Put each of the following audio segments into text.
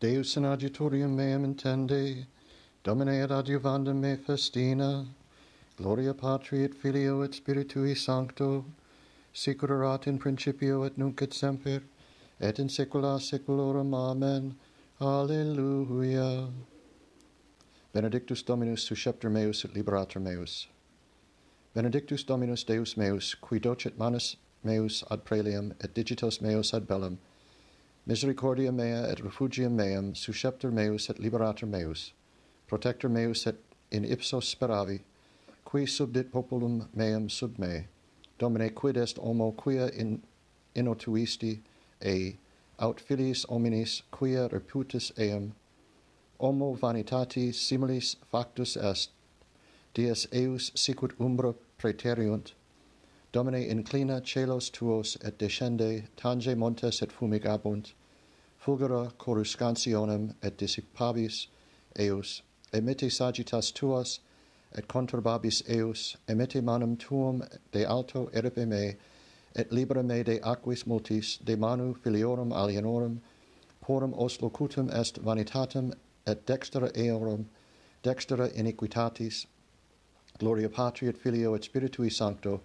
Deus in adjutorium meam intende, Domine ad adjuvandum me festina, Gloria Patri et Filio et Spiritui Sancto, sic in principio et nunc et semper, et in saecula saeculorum. Amen. Alleluia. Benedictus Dominus susceptor meus et liberator meus. Benedictus Dominus Deus meus, qui docet manus meus ad prelium et digitos meus ad bellum, Misericordia mea et refugium meum, susceptor meus et liberator meus, protector meus et in ipso speravi, qui subdit populum meum sub me, Domine quid est homo quia in, inotuisti ei, aut filiis hominis quia reputus eum, homo vanitati similis factus est, dies eus sicut umbra praeteriunt, Domine inclina celos tuos et descende, tange montes et fumigabunt, fulgura coruscantionem et dissipabis eus, emite sagitas tuas, et conturbabis eus, emite manum tuum de alto eripe me, et libera me de aquis multis, de manu filiorum alienorum, quorum os locutum est vanitatem, et dextera eorum, dextera iniquitatis, gloria Patri et Filio et Spiritui Sancto,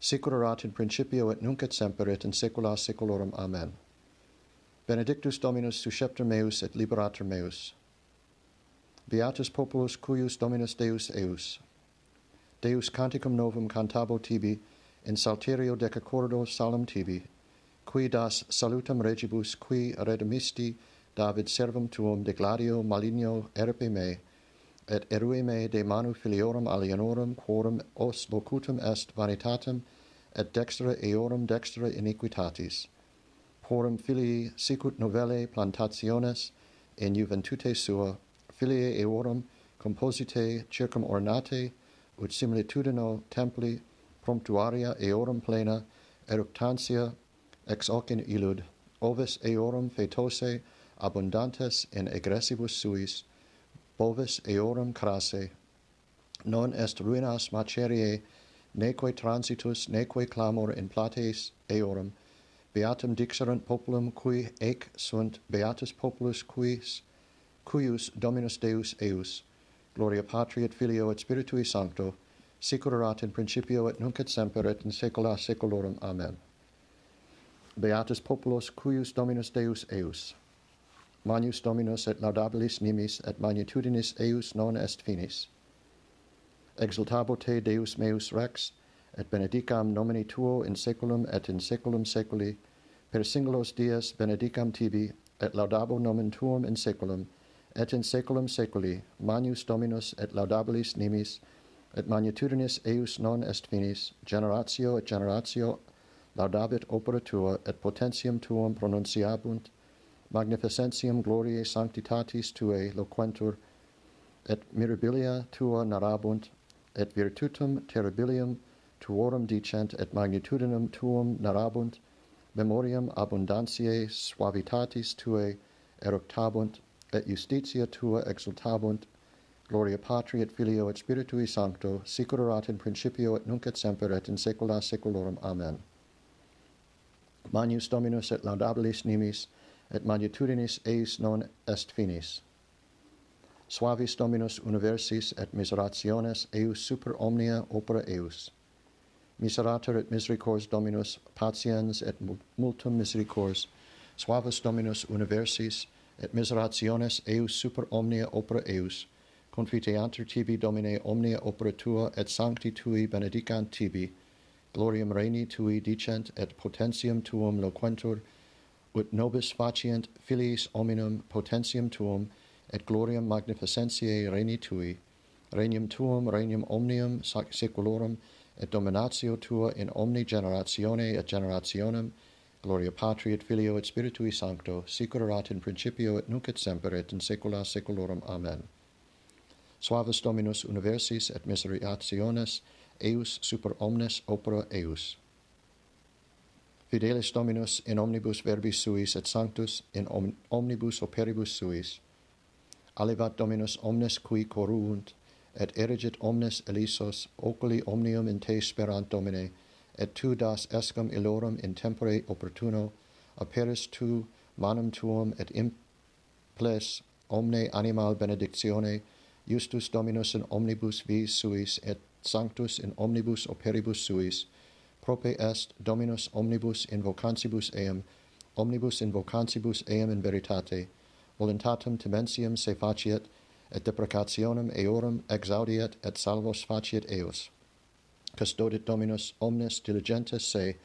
sicurat in principio et nunc et semper et in saecula saeculorum. Amen. Benedictus Dominus susceptor meus et liberator meus. Beatus populus cuius Dominus Deus eus. Deus canticum novum cantabo tibi, in salterio decacordo salum tibi, qui das salutam regibus, qui redemisti David servum tuum de gladio maligno erpe me, et erue me de manu filiorum alienorum quorum os locutum est vanitatem, et dextra eorum dextra iniquitatis.' quorum filii sicut novellae plantationes in juventute sua, filii eorum composite circum ornate ut similitudino templi promptuaria eorum plena eructantia ex ocin illud, ovis eorum fetose abundantes in egressibus suis, bovis eorum crasse, non est ruinas maceriae, neque transitus, neque clamor in plateis eorum, beatum dixerant populum qui ec sunt beatus populus quis cuius Dominus Deus eius gloria patri et filio et spiritui sancto sicurat in principio et nunc et semper et in saecula saeculorum. Amen. Beatus populus cuius Dominus Deus eius magnus Dominus et laudabilis nimis et magnitudinis eius non est finis. Exultabo te Deus meus rex et benedicam nomini tuo in saeculum et in saeculum saeculi per singulos dies benedicam tibi et laudabo nomen tuum in saeculum et in saeculum saeculi magnus dominus et laudabilis nimis et magnitudinis eius non est finis generatio et generatio laudabit opera tua et potentium tuum pronunciabunt magnificentium gloriae sanctitatis tuae loquentur et mirabilia tua narabunt et virtutum terribilium tuorum dicent et magnitudinem tuum narabunt, memoriam abundantiae suavitatis tuae eructabunt, et justitia tua exultabunt, gloria Patri et Filio et Spiritui Sancto, sicur erat in principio et nunc et semper et in saecula saeculorum. Amen. Magnus Dominus et laudabilis nimis, et magnitudinis eis non est finis. Suavis Dominus universis et miserationes eius super omnia opera eius. Miserator et misericors Dominus, patiens et multum misericors, suavus Dominus universis, et miserationes eius super omnia opera eius, confiteantur tibi Domine omnia opera tua, et sancti tui benedicant tibi, gloriam regni tui dicent, et potentiam tuum loquentur, ut nobis facient filiis hominum potentiam tuum, et gloriam magnificentiae regni tui, regnum tuum, regnum omnium, sac et dominatio tua in omni generatione et generationem, gloria Patri et Filio et Spiritui Sancto, sicurat in principio et nunc et semper et in saecula saeculorum. Amen. Suavis Dominus universis et miseriationes eius super omnes opera eius. Fidelis Dominus in omnibus verbis suis et sanctus in om omnibus operibus suis. Alevat Dominus omnes qui coruunt, et erigit omnes elisos oculi omnium in te sperant domine et tu das escam illorum in tempore opportuno aperis tu manum tuum et imples omne animal benedictione justus dominus in omnibus vis suis et sanctus in omnibus operibus suis prope est dominus omnibus invocantibus eam omnibus invocantibus eam in veritate voluntatem timensium se faciet et deprecationem eorum exaudiet et salvos faciet eos. Custodit Dominus omnes diligentes se,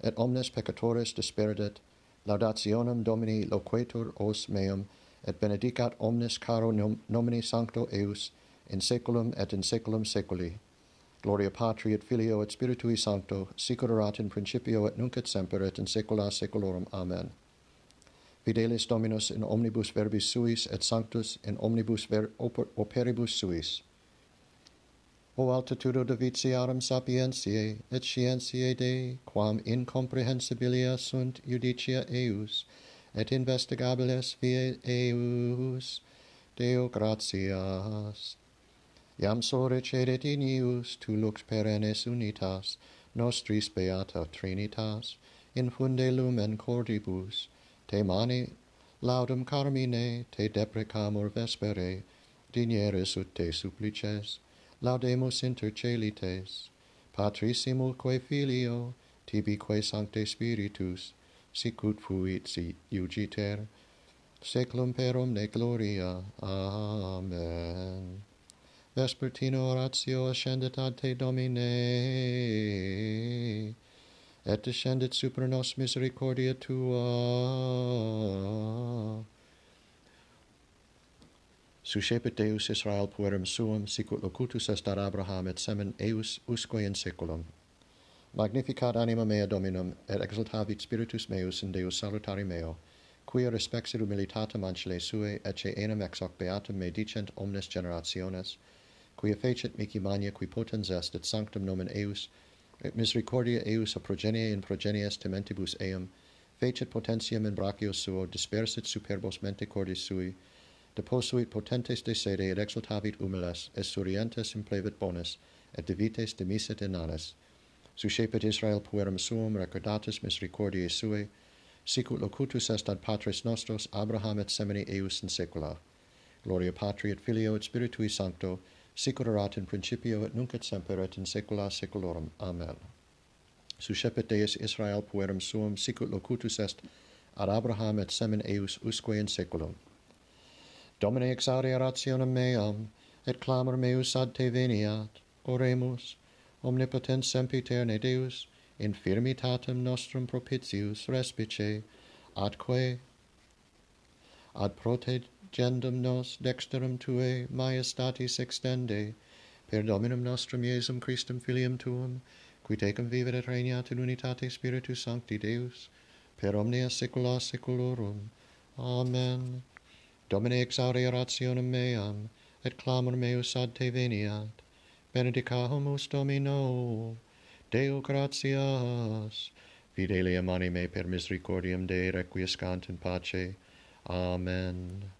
et omnes peccatores disperidet, laudationem Domini loquetur os meum, et benedicat omnes caro nom nomini sancto eus, in saeculum et in saeculum saeculi. Gloria Patri et Filio et Spiritui Sancto, sic erat in principio et nunc et semper et in saecula saeculorum. Amen. Fidelis Dominus in omnibus verbis suis et sanctus in omnibus ver oper, operibus suis. O altitudo divitiarum sapientiae et scientiae Dei, quam incomprehensibilia sunt judicia eius, et investigabiles fiet eius, Deo gratias. Iam sore cedet in ius, tu lux perennes unitas, nostris beata trinitas, infunde lumen cordibus, te mani laudum carmine te deprecamur vespere dinieris ut te supplices laudemus inter celites patrissimulque filio tibique sancte spiritus sic ut fuit si iugiter seclum per omne gloria. Amen. Vespertino oratio ascendet ad te domine et descendit super nos misericordia tua. Suscepit Deus Israel puerum suum, sicut locutus est ad Abraham et semen eus usque in seculum. Magnificat anima mea Dominum, et exultavit spiritus meus in Deus salutari meo, quia respexit humilitatem ancile sue, et ce enam ex hoc beatum me dicent omnes generationes, quia fecit mici mania qui potens est et sanctum nomen eus, et misericordia eius a progenie in progenies tementibus eum, fecit potentiam in brachio suo, dispersit superbos mente cordis sui, deposuit potentes de sede, et exultavit humiles, et surientes implevit bonus, et divites demisit inanes. Suscepit Israel puerum suum, recordatus misericordiae suae, sicut locutus est ad patres nostros, Abraham et semini eius in saecula. Gloria Patri et Filio et Spiritui Sancto, sicurerat in principio et nunc et semper et in saecula saeculorum. Amen. Suscepit Deus Israel puerum suum sicut locutus est ad Abraham et semen eius usque in saeculum. Domine exaudi rationem meam et clamor meus ad te veniat. Oremus, omnipotens sempiterne Deus, infirmitatem nostrum propitius respice, adque ad prote Gendum nos dexterum tuae majestatis extende, per Dominum nostrum Iesum Christum filium tuum, qui tecum vivet et regnat in unitate Spiritus Sancti Deus, per omnia saecula saeculorum. Amen. Domine exaudi orationem meam, et clamor meus ad te veniat. Benedicamus Domino, Deo gratias. Fidelium anime per misericordiam Dei requiescant in pace. Amen.